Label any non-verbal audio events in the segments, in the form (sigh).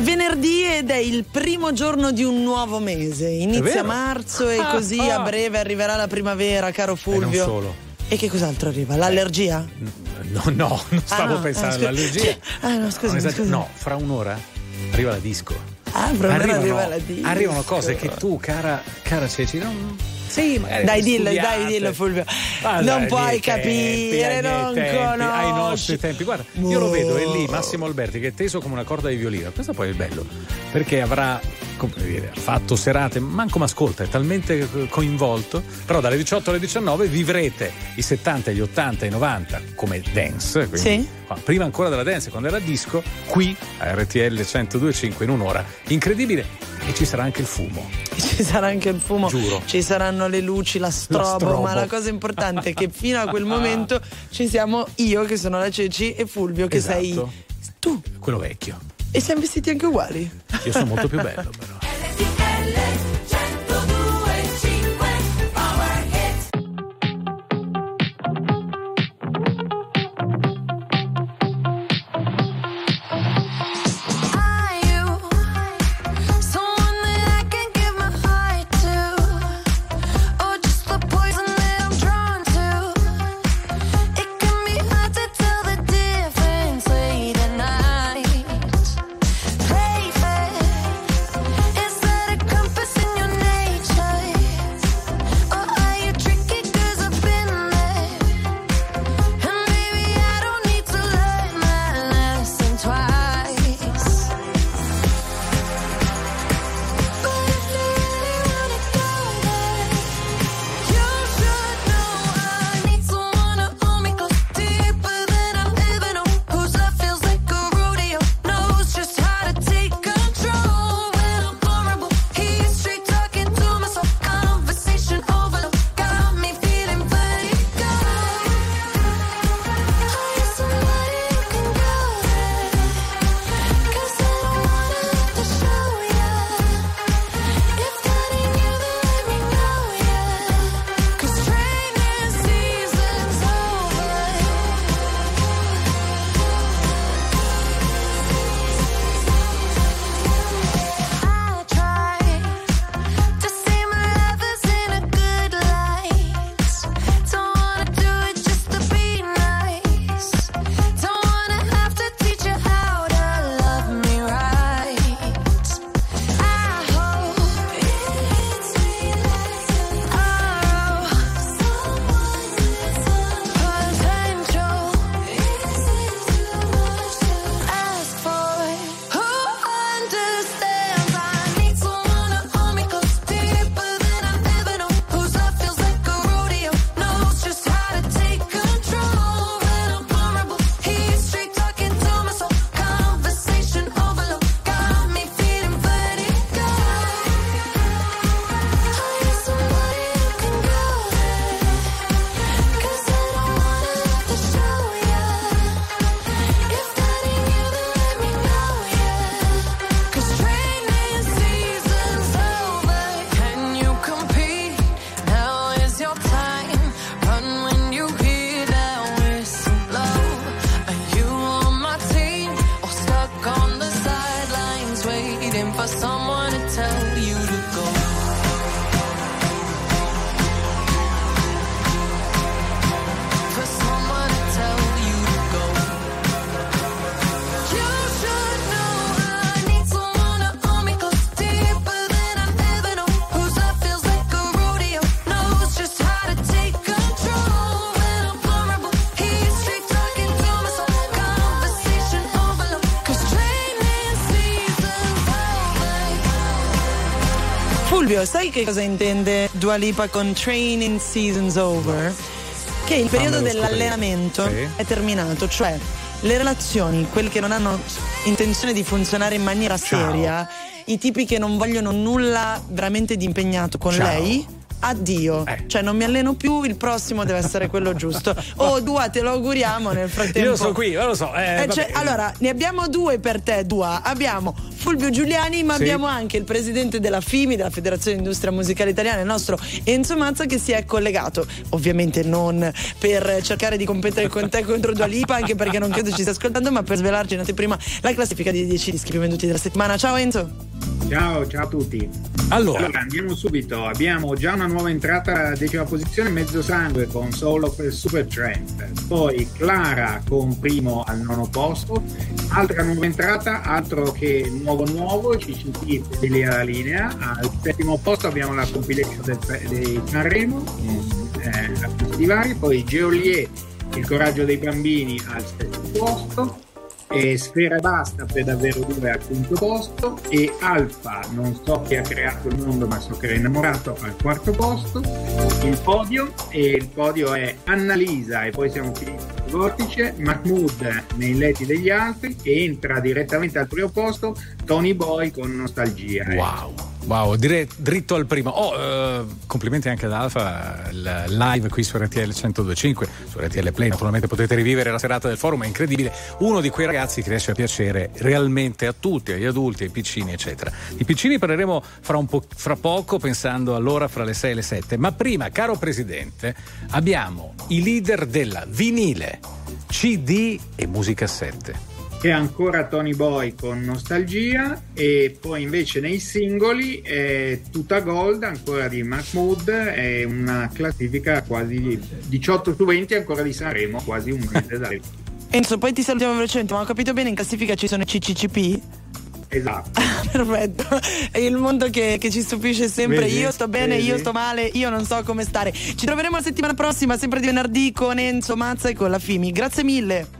venerdì ed è il primo giorno di un nuovo mese. Inizia marzo e Ah, così ah. a breve arriverà la primavera, caro E Fulvio. non solo. E che cos'altro arriva? L'allergia? No, no, non stavo Ah, no, pensando ah, scusa. all'allergia. Ah, no, scusami, Non esager- scusami. No, fra un'ora arriva la disco. Ah, non arriva la disco. arrivano cose che tu, cara, cara Ceci, non. Sì, magari Dai, dillo, studiate. dai, dillo, Fulvio. Ma non dai, ai puoi capire, tempi, ai non tempi, Ai conosci. nostri tempi. Guarda, io lo vedo, è lì Massimo Alberti che è teso come una corda di violino. Questo poi è il bello, perché avrà come dire, fatto serate, manco mi ascolta, è talmente coinvolto. Però dalle 18 alle 19 vivrete i 70, gli 80 e i 90 come dance. Quindi, Sì. Prima ancora della dance, quando era disco, qui a RTL 102.5 in un'ora. Incredibile. E ci sarà anche il fumo. (laughs) Ci sarà anche il fumo, Giuro. ci saranno le luci, la strobo, strobo. ma la cosa importante è che fino a quel momento (laughs) ci siamo io che sono la Ceci e Fulvio che Esatto. sei tu. Quello vecchio. E siamo vestiti anche uguali. Io sono molto più (laughs) bello, però. Fulvio, sai che cosa intende Dua Lipa con Training Seasons Over? Che il periodo dell'allenamento. Sì. è terminato, cioè le relazioni, quelle che non hanno intenzione di funzionare in maniera Ciao. seria, i tipi che non vogliono nulla veramente di impegnato con Ciao. lei, addio. Eh. Cioè non mi alleno più, il prossimo deve essere quello giusto. (laughs) Oh, Dua, te lo auguriamo nel frattempo. Io sono qui, lo so. eh, Eh, cioè, allora, ne abbiamo due per te, Dua. Abbiamo Fulvio Giuliani, ma Sì. abbiamo anche il presidente della FIMI, della Federazione Industria Musicale Italiana, il nostro Enzo Mazza, che si è collegato. Ovviamente non per cercare di competere con te (laughs) contro Dua Lipa, anche perché non credo ci stia ascoltando, ma per svelarci in anteprima la classifica dei 10 dischi più venduti della settimana. Ciao Enzo! Ciao, ciao a tutti. Allora, Allora, andiamo subito. Abbiamo già una nuova entrata, decima posizione, Mezzo Sangue con Solo per Super Trend. Poi Clara con primo al nono posto. Altra nuova entrata, altro che nuovo nuovo, CCT di lì alla linea. Al settimo posto abbiamo la compilation del, dei Sanremo, eh, artisti vari. Poi Geolier, Il coraggio dei bambini al sesto posto e Sfera Basta per davvero due al quinto posto e Alfa, non so chi ha creato il mondo ma so che è innamorato al quarto posto il podio e il podio è Annalisa e poi siamo finiti sul vortice Mahmood nei letti degli altri e entra direttamente al primo posto Tony Boy con Nostalgia wow. Wow, direi dritto al primo. Oh, eh, complimenti anche ad Alfa, il live qui su RTL 1025, su RTL Play. Naturalmente potete rivivere la serata del forum, è incredibile. Uno di quei ragazzi che riesce a piacere realmente a tutti, agli adulti, ai piccini, eccetera. Di piccini parleremo fra, po', fra poco, pensando all'ora fra le 6 e le 7. Ma prima, caro Presidente, abbiamo i leader della vinile, CD e musicassette. C'è ancora Tony Boy con Nostalgia e poi invece nei singoli è tutta Gold ancora di Mahmood è una classifica quasi 18 su 20 ancora di Sanremo quasi un mese dalle (laughs) Enzo, poi ti salutiamo velocemente, ma ho capito bene in classifica ci sono i CCCP? esatto (laughs) Perfetto, è il mondo che, che ci stupisce sempre. Vedi? Io sto bene, Vedi? io sto male, io non so come stare. Ci troveremo la settimana prossima, sempre di venerdì con Enzo Mazza e con la Fimi. Grazie mille.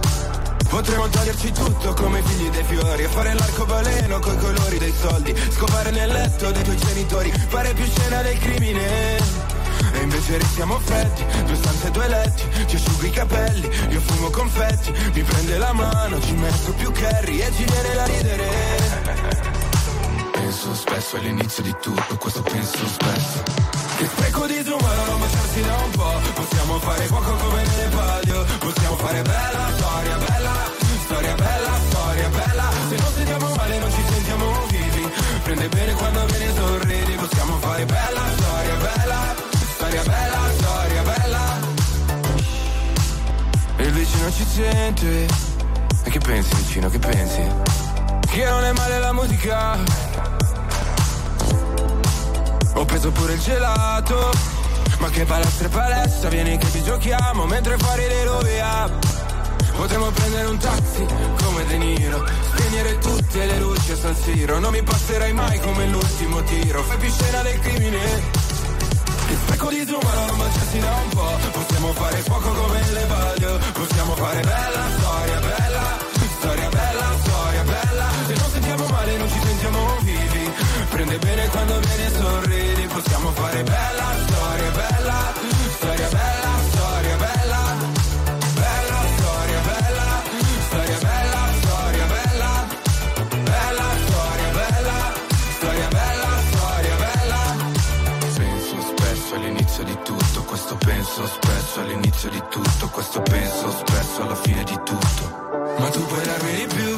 Potremmo toglierci tutto come i figli dei fiori E fare l'arcobaleno coi colori dei soldi Scopare nel letto dei tuoi genitori Fare più scena del crimine. E invece restiamo freddi Due stanze, due letti Ci asciugo i capelli Io fumo confetti Mi prende la mano Ci metto più curry E ci viene da ridere Penso spesso all'inizio di tutto Questo penso spesso. Che spreco di disumano non baciarsi da un po' Possiamo fare poco come nelle palio. Possiamo fare bella storia, bella Storia bella, storia bella. Se non sentiamo male non ci sentiamo vivi. Prende bene quando vieni sorridi. Possiamo fare bella storia, bella Storia bella, storia bella. E il vicino ci sente. E che pensi vicino, che pensi? Che non è male la musica ho preso pure il gelato. Ma che palestra e palestra Vieni che ti giochiamo Mentre fuori le rovia. Potremmo prendere un taxi come De Niro Spegnere tutte le luci a San Siro. Non mi passerai mai come l'ultimo tiro. Fai più scena del crimine. Che spreco di disumano non baciarsi da un po' Possiamo fare fuoco come le baglio Possiamo fare bella storia, bella Storia bella, storia bella. Se non sentiamo male non ci sentiamo vivi. Prende bene quando vieni e sorridi Possiamo fare bella storia, bella Storia bella, storia bella Bella storia, bella Storia bella, storia bella Bella storia, bella Storia bella, storia bella. Penso spesso all'inizio di tutto Questo penso spesso all'inizio di tutto Questo penso spesso alla fine di tutto. Ma tu puoi darmi di più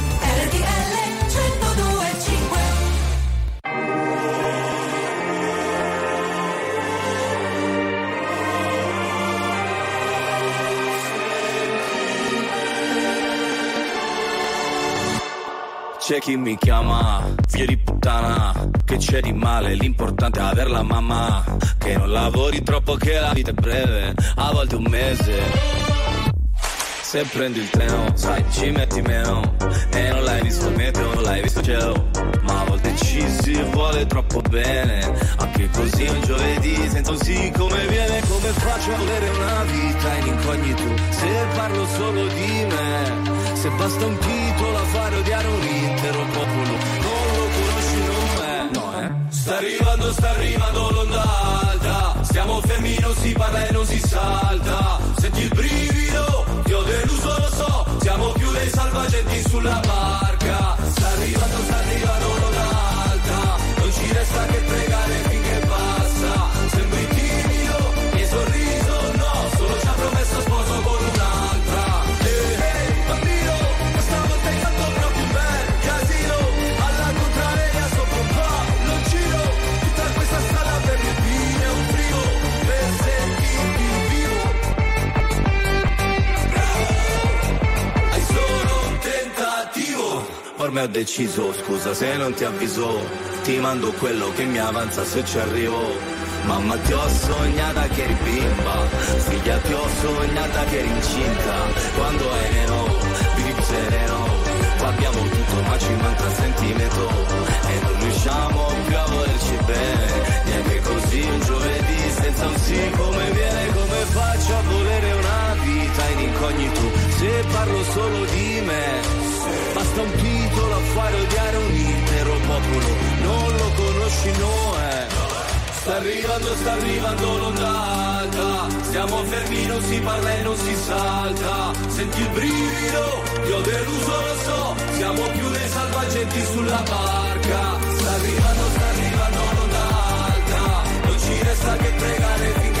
C'è chi mi chiama, figlio di puttana, che c'è di male, l'importante è aver la mamma, che non lavori troppo che la vita è breve, a volte un mese. Se prendi il treno, sai, ci metti meno, e non l'hai visto meteo, non l'hai visto cielo, ma a volte ci si vuole troppo bene, anche così un giovedì, senza un sì come viene, come faccio a volere una vita in incognito, se parlo solo di me. Se basta un titolo a fare odiare un intero popolo, non lo conosci non me. No, eh? Sta arrivando, sta arrivando l'onda alta. Stiamo fermi, non si parla e non si salta. Senti il brivido, ti ho deluso, lo so. Siamo più dei salvagenti sulla barca. Sta arrivando, sta arrivando l'onda alta. Non ci resta che pregare ho deciso, scusa se non ti avviso. Ti mando quello che mi avanza se ci arrivo. Mamma ti ho sognata che eri bimba, figlia ti ho sognata che eri incinta. Quando hai nero, Sta arrivando, sta arrivando l'onda alta, stiamo fermi, non si parla e non si salta. Senti il brivido, ti ho deluso, lo so, siamo più dei salvagenti sulla barca. Sta arrivando, sta arrivando l'onda alta, non ci resta che pregare finché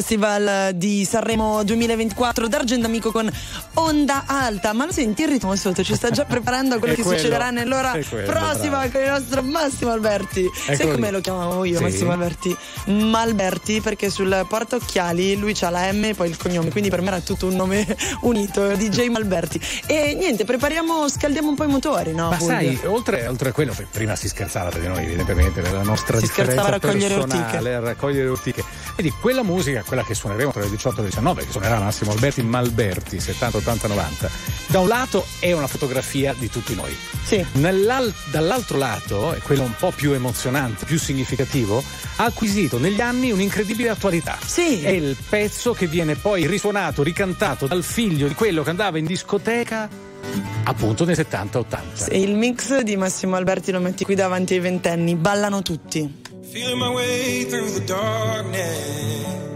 Festival di Sanremo 2024 d'Argento Amico con Onda Alta. Ma lo senti il ritmo sotto? Ci sta già (laughs) preparando a quello È che quello, succederà nell'ora è quello, prossima bravo. con il nostro Massimo Alberti. Sai Eccolo come lo chiamavo io, Sì. Massimo Alberti? Malberti, perché sul portaocchiali lui c'ha la M e poi il cognome, quindi per me era tutto un nome (laughs) unito, DJ Malberti. E niente, prepariamo, scaldiamo un po' i motori, no? Ma sai, oltre, oltre a quello, prima si scherzava tra di noi, evidentemente, per la nostra Si scherzava a differenza raccogliere personale, a raccogliere ortiche. Vedi, quella musica, quella che suoneremo tra le 18 e le 19, che suonerà Massimo Alberti Malberti, 70, 80, 90, da un lato è una fotografia di tutti noi. Sì. Nell'al- dall'altro lato, e quello un po' più emozionante, più significativo, ha acquisito negli anni un'incredibile attualità. Sì. È il pezzo che viene poi risuonato, ricantato dal figlio di quello che andava in discoteca appunto nei 70-80. E il mix di Massimo Alberti lo metti qui davanti ai ventenni, ballano tutti. Feeling my way through the darkness,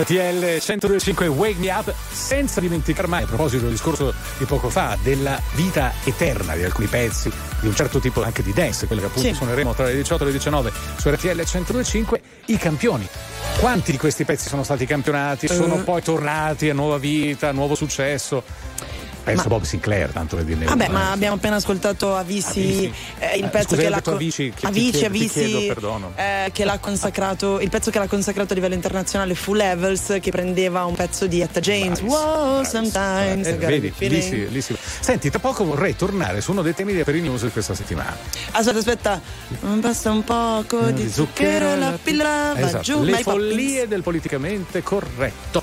RTL 102.5 Wake Me Up senza dimenticare mai a proposito del discorso di poco fa della vita eterna di alcuni pezzi di un certo tipo anche di dance quello che appunto Sì. suoneremo tra le 18 e le 19 su RTL 102.5 i campioni quanti di questi pezzi sono stati campionati sono Eh. poi tornati a nuova vita a nuovo successo penso Ma- Bob Sinclair tanto per dirne Vabbè, ma eh. abbiamo appena ascoltato Avisi, Avicii. eh, il pezzo scusa, che l'ha detto co- Avicii, che ti Avicii, chiedo- eh, che l'ha consacrato, il pezzo che l'ha consacrato a livello internazionale Full Levels, che prendeva un pezzo di Etta James. Bravissimo, Wow, bravissimo. sometimes. Eh, vedi, lì si, lì si- Senti, tra poco vorrei tornare su uno dei temi per i news di questa settimana. Aspetta, aspetta, Mm, basta un poco di zucchero, la pillola va Esatto, giù. le follie del politicamente corretto.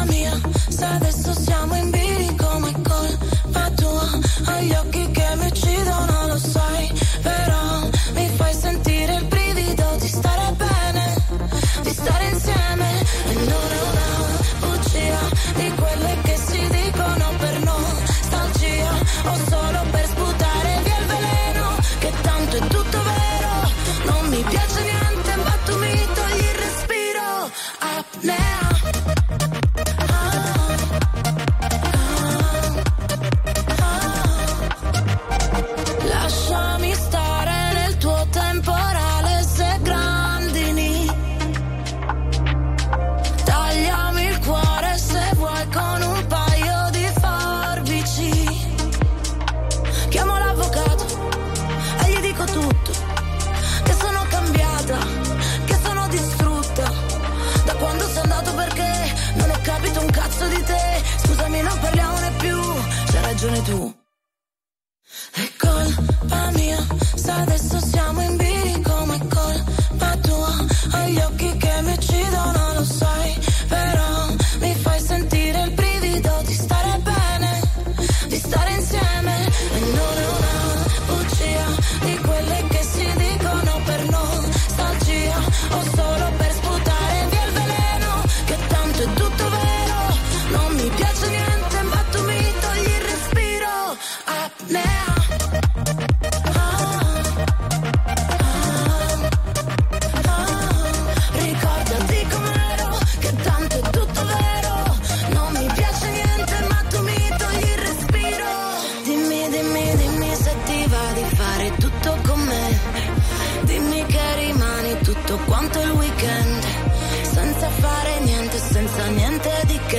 Colpa mia, se adesso siamo in bilico, ma colpa tua. Hai gli occhi che mi uccidono, lo sai, però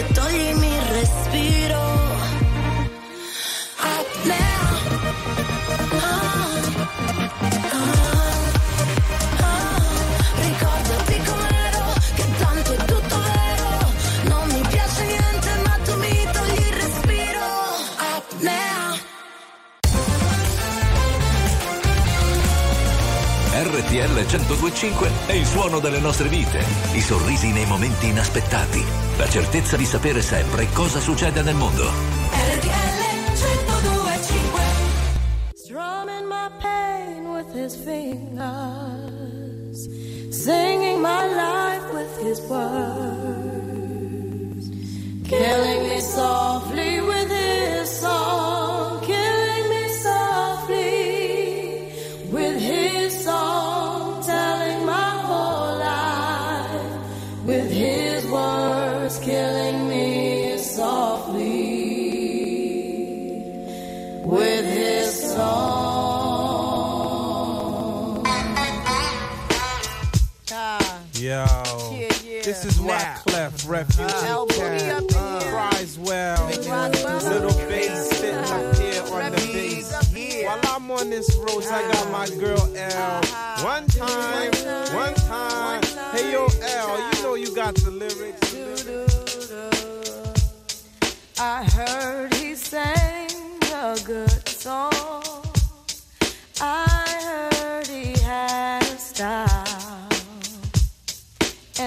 niente di Canale 1025 è il suono delle nostre vite, i sorrisi nei momenti inaspettati, la certezza di sapere sempre cosa succede nel mondo. Strumming my pain with his fingers, singing my life with his words, killing me softly. This is Refugee Uh, Cat, Cries well, little bass sitting up here on the bass. While I'm on this road, I got my girl L. One time, one time. Hey yo, L, you know you got the lyrics. I heard he sang a good song. I heard he had a style.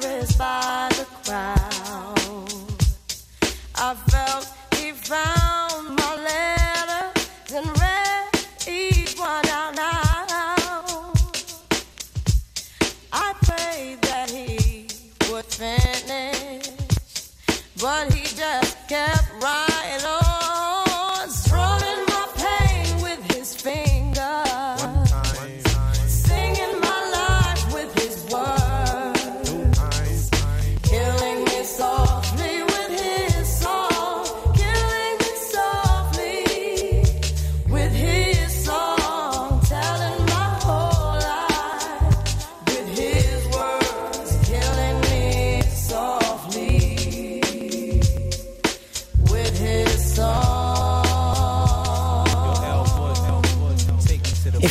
Paris by.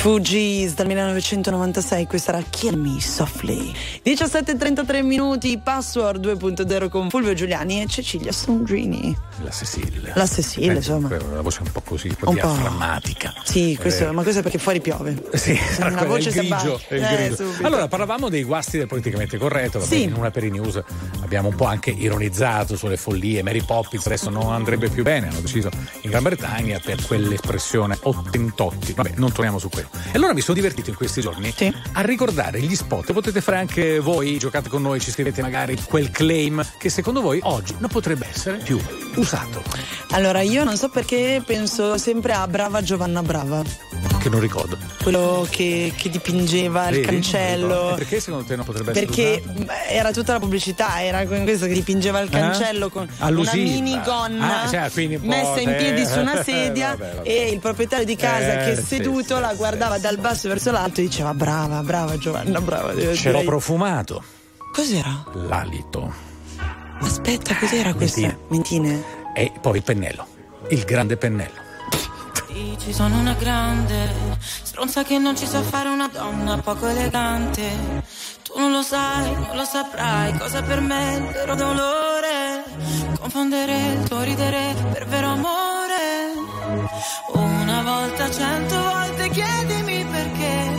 Fugees dal 1996, questa era Kill Me Softly. 17.33 minuti, password 2.0 con Fulvio Giuliani e Cecilia Sondrini. La Cecilia. La Cecilia, insomma. Una voce un po' così, un po' diaframmatica. Sì, questo, Eh, ma questo è perché fuori piove. Sì, Una quello, voce il grigio, il Eh. Allora, parlavamo dei guasti del politicamente corretto, Sì. in una per i news abbiamo un po' anche ironizzato sulle follie. Mary Poppins adesso non andrebbe più bene, hanno deciso in Gran Bretagna per quell'espressione ottentotti. Vabbè, non torniamo su quello. E allora mi sono divertito in questi giorni Sì. a ricordare gli spot. Potete fare anche voi, giocate con noi, ci scrivete magari quel claim che secondo voi oggi non potrebbe essere più usato. Allora, io non so perché penso sempre a Brava Giovanna Brava, Che non ricordo. Quello che, che dipingeva il Vedi? cancello. E perché secondo te non potrebbe essere Perché usato? mh, era tutta la pubblicità, era con questo che dipingeva il cancello con una Allusiva. minigonna Ah, cioè, messa in piedi su una (laughs) sedia Vabbè, vabbè. e il proprietario di casa Eh, che sì, seduto sì, la guardava sì, dal sì. basso verso l'alto e diceva brava, brava Giovanna, brava. Ce l'ho profumato. Cos'era? L'alito. Aspetta, cos'era questa? Mentine. Mentine. E poi il pennello. Il grande pennello. Dici sono una grande stronza che non ci sa fare una donna poco elegante. Tu non lo sai, non lo saprai cosa per me è il vero dolore. Confondere il tuo ridere per vero amore. Una volta, cento volte chiedimi perché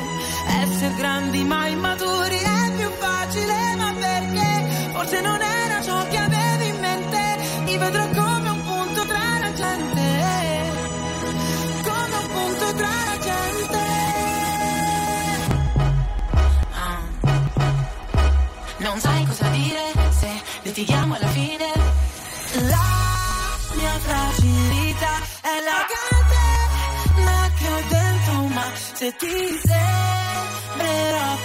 essere grandi ma immaturi è più facile, ma perché forse non era ciò che avevi in mente. Mi vedrò come fragilità. È la catena che ho dentro, ma se ti sembrerò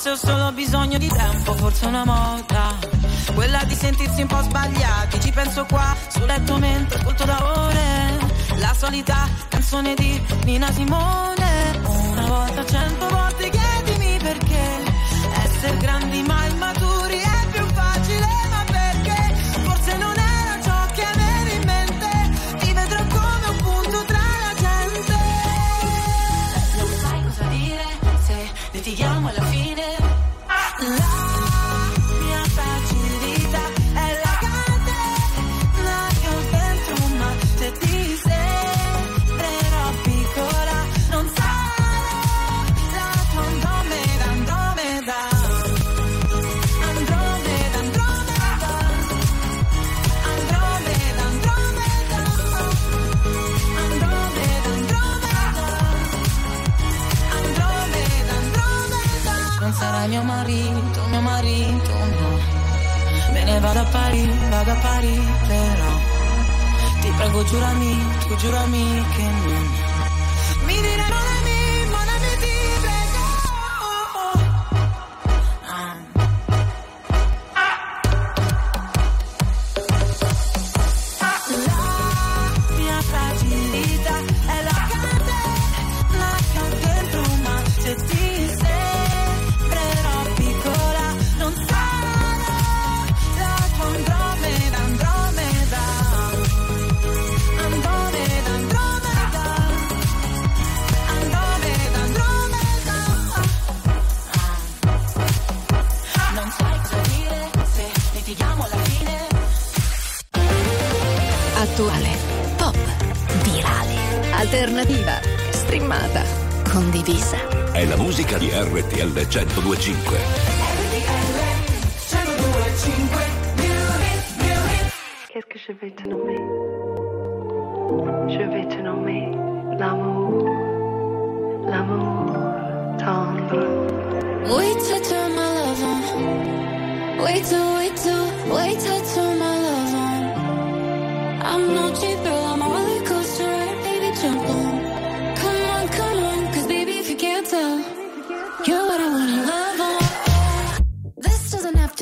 Forse ho solo bisogno di tempo, forse una volta. Quella di sentirsi un po' sbagliati, ci penso qua, sul letto mentre ascolto da ore. La solita canzone di Nina Simone. Una volta, cento volte chiedimi perché. Essere grandi ma immaturi mio marito, mio marito no. Me ne vado a pari, vado a pari, però. Ti prego giurami, tu giurami che non. Mi diranno di RTL 1025. Qu'est-ce que je vais te nommer Je vais te nommer l'amour, l'amour tendre.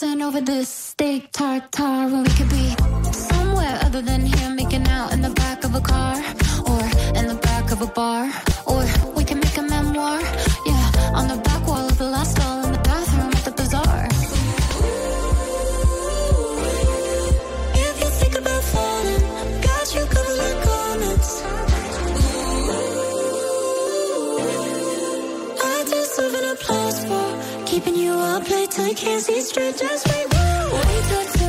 dancing over this steak tartare. keeping you up late. I can't see straight. Just wait, wait, wait.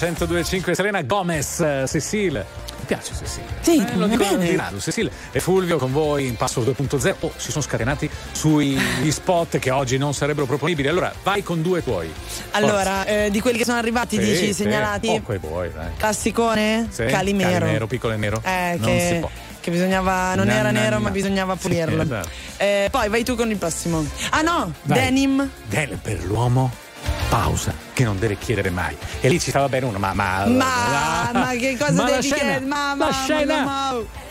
1025 Serena Gomez, eh, Cecile. Mi piace Cecile. Sì, Eh, lo dico bene. di. Cecile e Fulvio con voi in Password 2.0. Oh, si sono scatenati sui (laughs) gli spot che oggi non sarebbero proponibili. Allora, vai con due tuoi. Allora, eh, di quelli che sono arrivati, Sì, dici, sì. segnalati? Oh, quei vuoi, dai. Classicone? Sì, Calimero. Calimero, piccolo e nero. Eh, non si che, può. che bisognava, non Na, era na, nero, na. ma bisognava Sì, pulirlo. esatto. Eh, poi vai tu con il prossimo. Ah no, Vai. denim. Del per l'uomo, pausa, che non deve chiedere mai. E lì ci stava bene uno, ma. Ma, Ma, ma che cosa Ma la devi scena, chiedere? Ma, la ma, scena. ma, ma-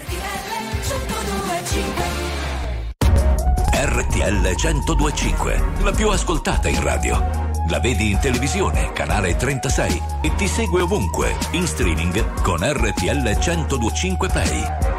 RTL 1025, la più ascoltata in radio. La vedi in televisione, canale 36 e ti segue ovunque, in streaming con RTL 1025 Play.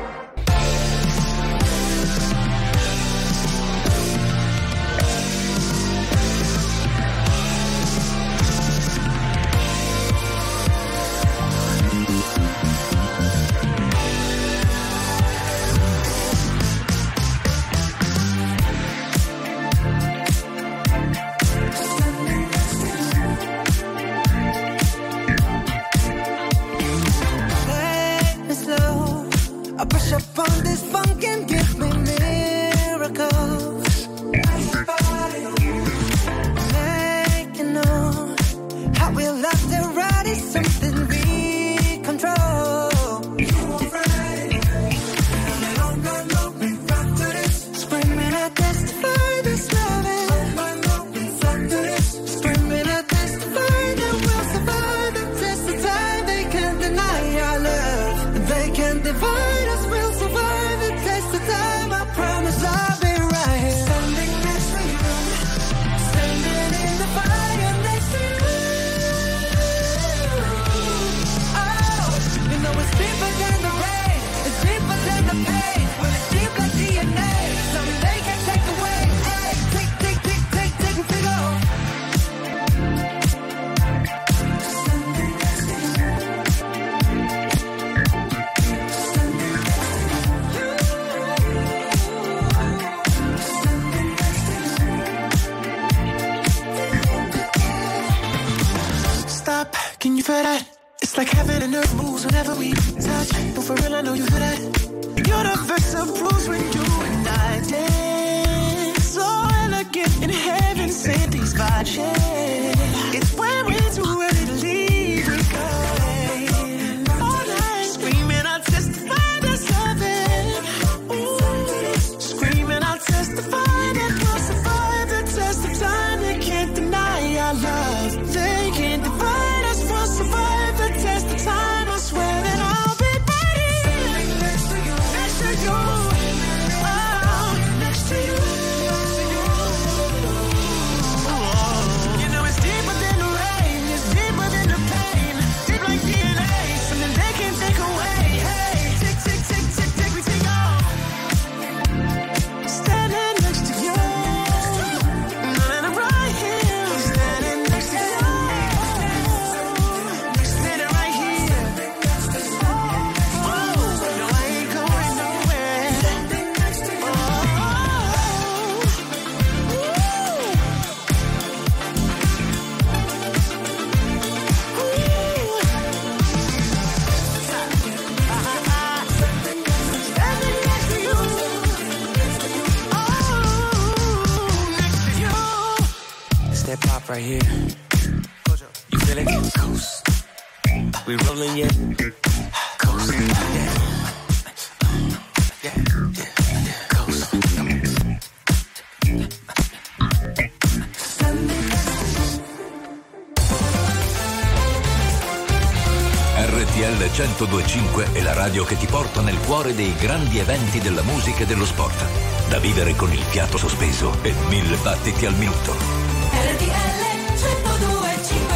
1025 è la radio che ti porta nel cuore dei grandi eventi della musica e dello sport. Da vivere con il fiato sospeso e mille battiti al minuto. RTL 1025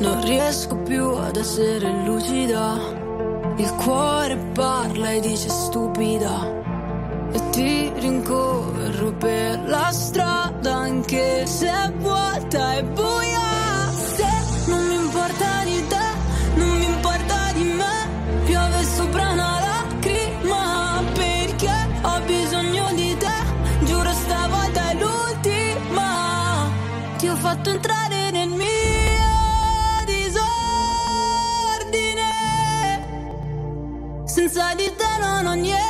Non riesco più ad essere lucida. Il cuore parla e dice stupida. E ti rincorro ferro per la strada anche se è vuota e buia. Se non mi importa di te non mi importa di me. Piove sopra una lacrima perché ho bisogno di te. Giuro stavolta è l'ultima. Ti ho fatto entrare nel mio disordine. Senza di te non ho niente.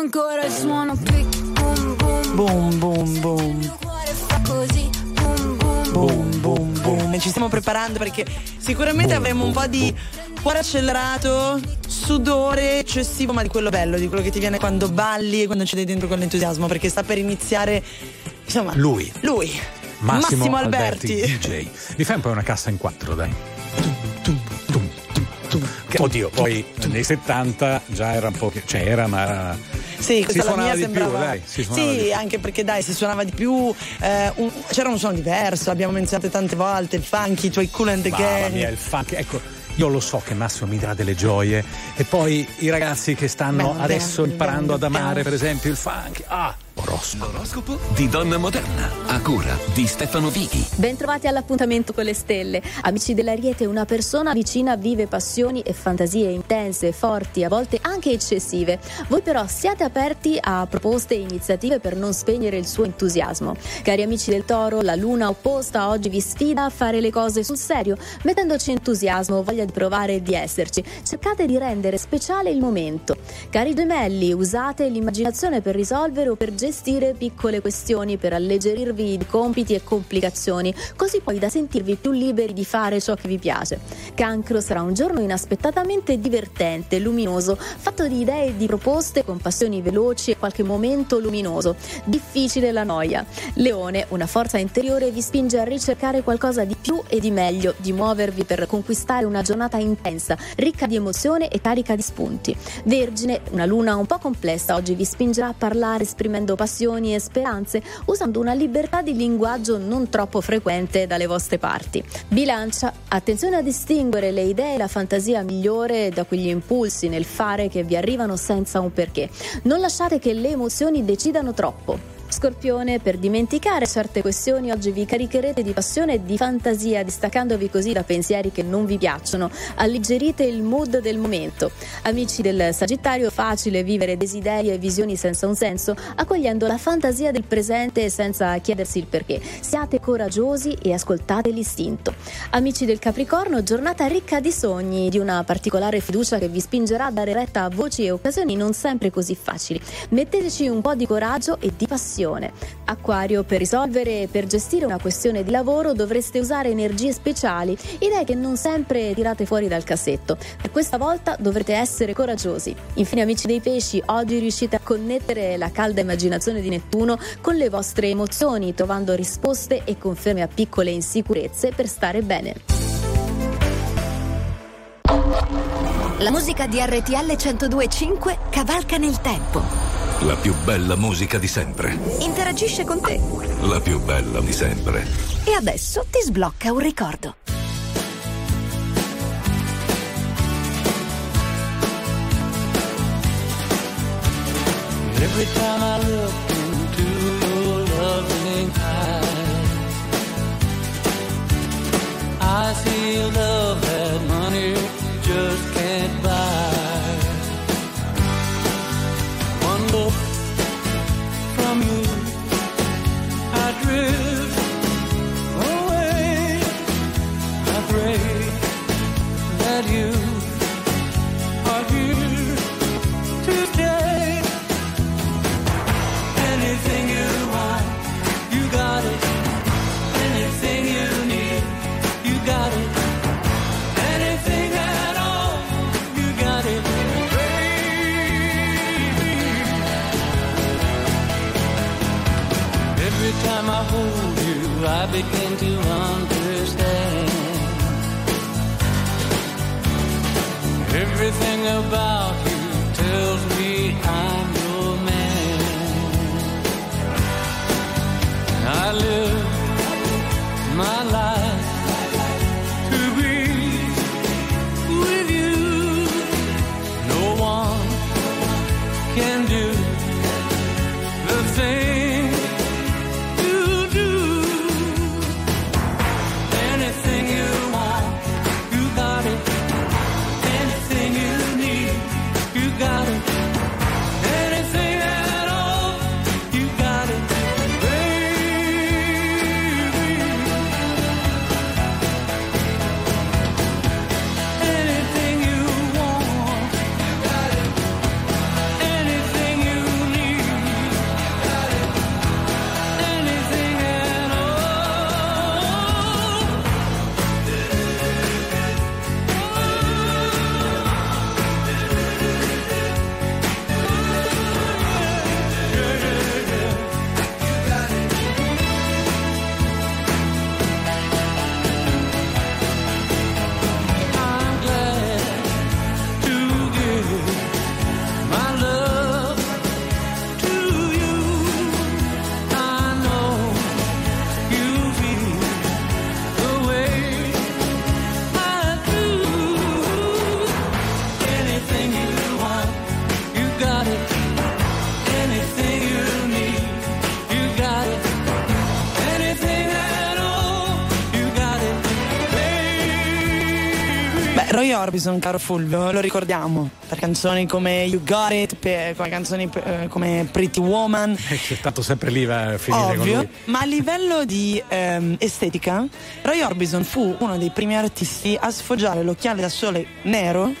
ancora il suono click, boom boom Boom, boom, boom. cuore fa così, boom boom Boom, boom, boom. E ci stiamo preparando perché sicuramente avremo un po' di cuore accelerato, sudore eccessivo, ma di quello bello, di quello che ti viene quando balli e quando ci dai dentro con l'entusiasmo, perché sta per iniziare, insomma, Lui. lui. Massimo, Alberti. DJ. Mi fai un po' una cassa in quattro, dai. Che- Oddio, poi nei 70 già era un po'. che- cioè era, ma. Sì, si questa la suonava mia sembrava. più, dai. Si sì, di anche perché dai, si suonava di più. eh, un- c'era un suono diverso, l'abbiamo menzionato tante volte, il funky, i tuoi cool and the Mamma gang. mia, il funk. Ecco, io lo so che Massimo mi darà delle gioie. E poi i ragazzi che stanno Beh, adesso beh, imparando beh, ad amare, per esempio, il funk. Ah, oroscopo. L'oroscopo di Donna Moderna, a cura di Stefano Vighi. Bentrovati all'appuntamento con le stelle. Amici dell'Ariete, una persona vicina vive passioni e fantasie intense, forti, a volte anche eccessive. Voi però siate aperti a proposte e iniziative per non spegnere il suo entusiasmo. Cari amici del Toro, la luna opposta oggi vi sfida a fare le cose sul serio, mettendoci entusiasmo, voglia di provare e di esserci. Cercate di rendere speciale il momento. Cari gemelli, usate l'immaginazione per risolvere o per gestire piccole questioni, per alleggerirvi di compiti e complicazioni, così poi da sentirvi più liberi di fare ciò che vi piace. Cancro sarà un giorno inaspettatamente divertente, luminoso, fatto di idee e di proposte con passioni veloci e qualche momento luminoso. Difficile la noia. Leone, una forza interiore vi spinge a ricercare qualcosa di più e di meglio, di muovervi per conquistare una giornata intensa, ricca di emozione e carica di spunti. Vergine, una luna un po' complessa oggi vi spingerà a parlare esprimendo passioni e speranze, usando una libertà di linguaggio non troppo frequente dalle vostre parti. Bilancia, attenzione a distinguere le idee e la fantasia migliore da quegli impulsi nel fare che vi arrivano senza un perché. Non lasciate che le emozioni decidano troppo. Scorpione, per dimenticare certe questioni oggi vi caricherete di passione e di fantasia, distaccandovi così da pensieri che non vi piacciono. Alleggerite il mood del momento. Amici del Sagittario, facile vivere desideri e visioni senza un senso, accogliendo la fantasia del presente senza chiedersi il perché. Siate coraggiosi e ascoltate l'istinto. Amici del Capricorno, giornata ricca di sogni, di una particolare fiducia che vi spingerà a dare retta a voci e occasioni non sempre così facili. Metteteci un po' di coraggio e di passione. Acquario, per risolvere e per gestire una questione di lavoro dovreste usare energie speciali, idee che non sempre tirate fuori dal cassetto. Per questa volta dovrete essere coraggiosi. Infine, amici dei pesci, oggi riuscite a connettere la calda immaginazione di Nettuno con le vostre emozioni, trovando risposte e conferme a piccole insicurezze per stare bene. La musica di RTL 1025 cavalca nel tempo. La più bella musica di sempre. Interagisce con te. La più bella di sempre. E adesso ti sblocca un ricordo. Every time I look into your loving eyes, I see a love that money just can't From you, I drift away. I pray that you I begin to understand. Everything about Roy Orbison, caro Fulvio, lo ricordiamo per canzoni come You Got It, per, come canzoni eh, come Pretty Woman. Eh, C'è tanto sempre lì va a finire con Ovvio, ma a livello di ehm, estetica, Roy Orbison fu uno dei primi artisti a sfoggiare l'occhiale da sole nero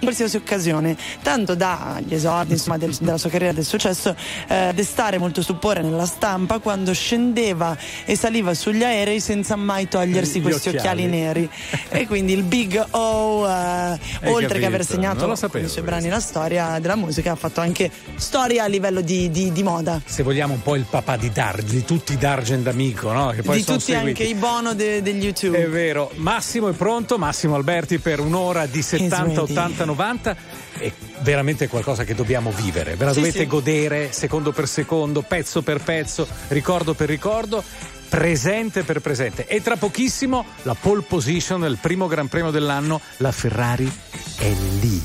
in qualsiasi occasione, tanto dagli esordi insomma, del- della sua carriera del successo, eh, destare molto stupore nella stampa quando scendeva e saliva sugli aerei senza mai togliersi Gli questi occhiali, occhiali. neri. (laughs) e quindi il Big O, eh, oltre che aver capito, segnato sapevo i suoi brani la storia della musica, ha fatto anche storia a livello di- di- di moda. Se vogliamo un po' il papà di Darge, di tutti i Dargent amico, no? Che poi di sono tutti seguiti. anche i bono de- degli YouTube. È vero, Massimo è pronto, Massimo Alberti per un'ora di 70, ready. 80, 90 è veramente qualcosa che dobbiamo vivere, ve la Sì, dovete sì. godere secondo per secondo, pezzo per pezzo, ricordo per ricordo. Presente per presente e tra pochissimo la pole position del primo Gran Premio dell'anno, la Ferrari è lì.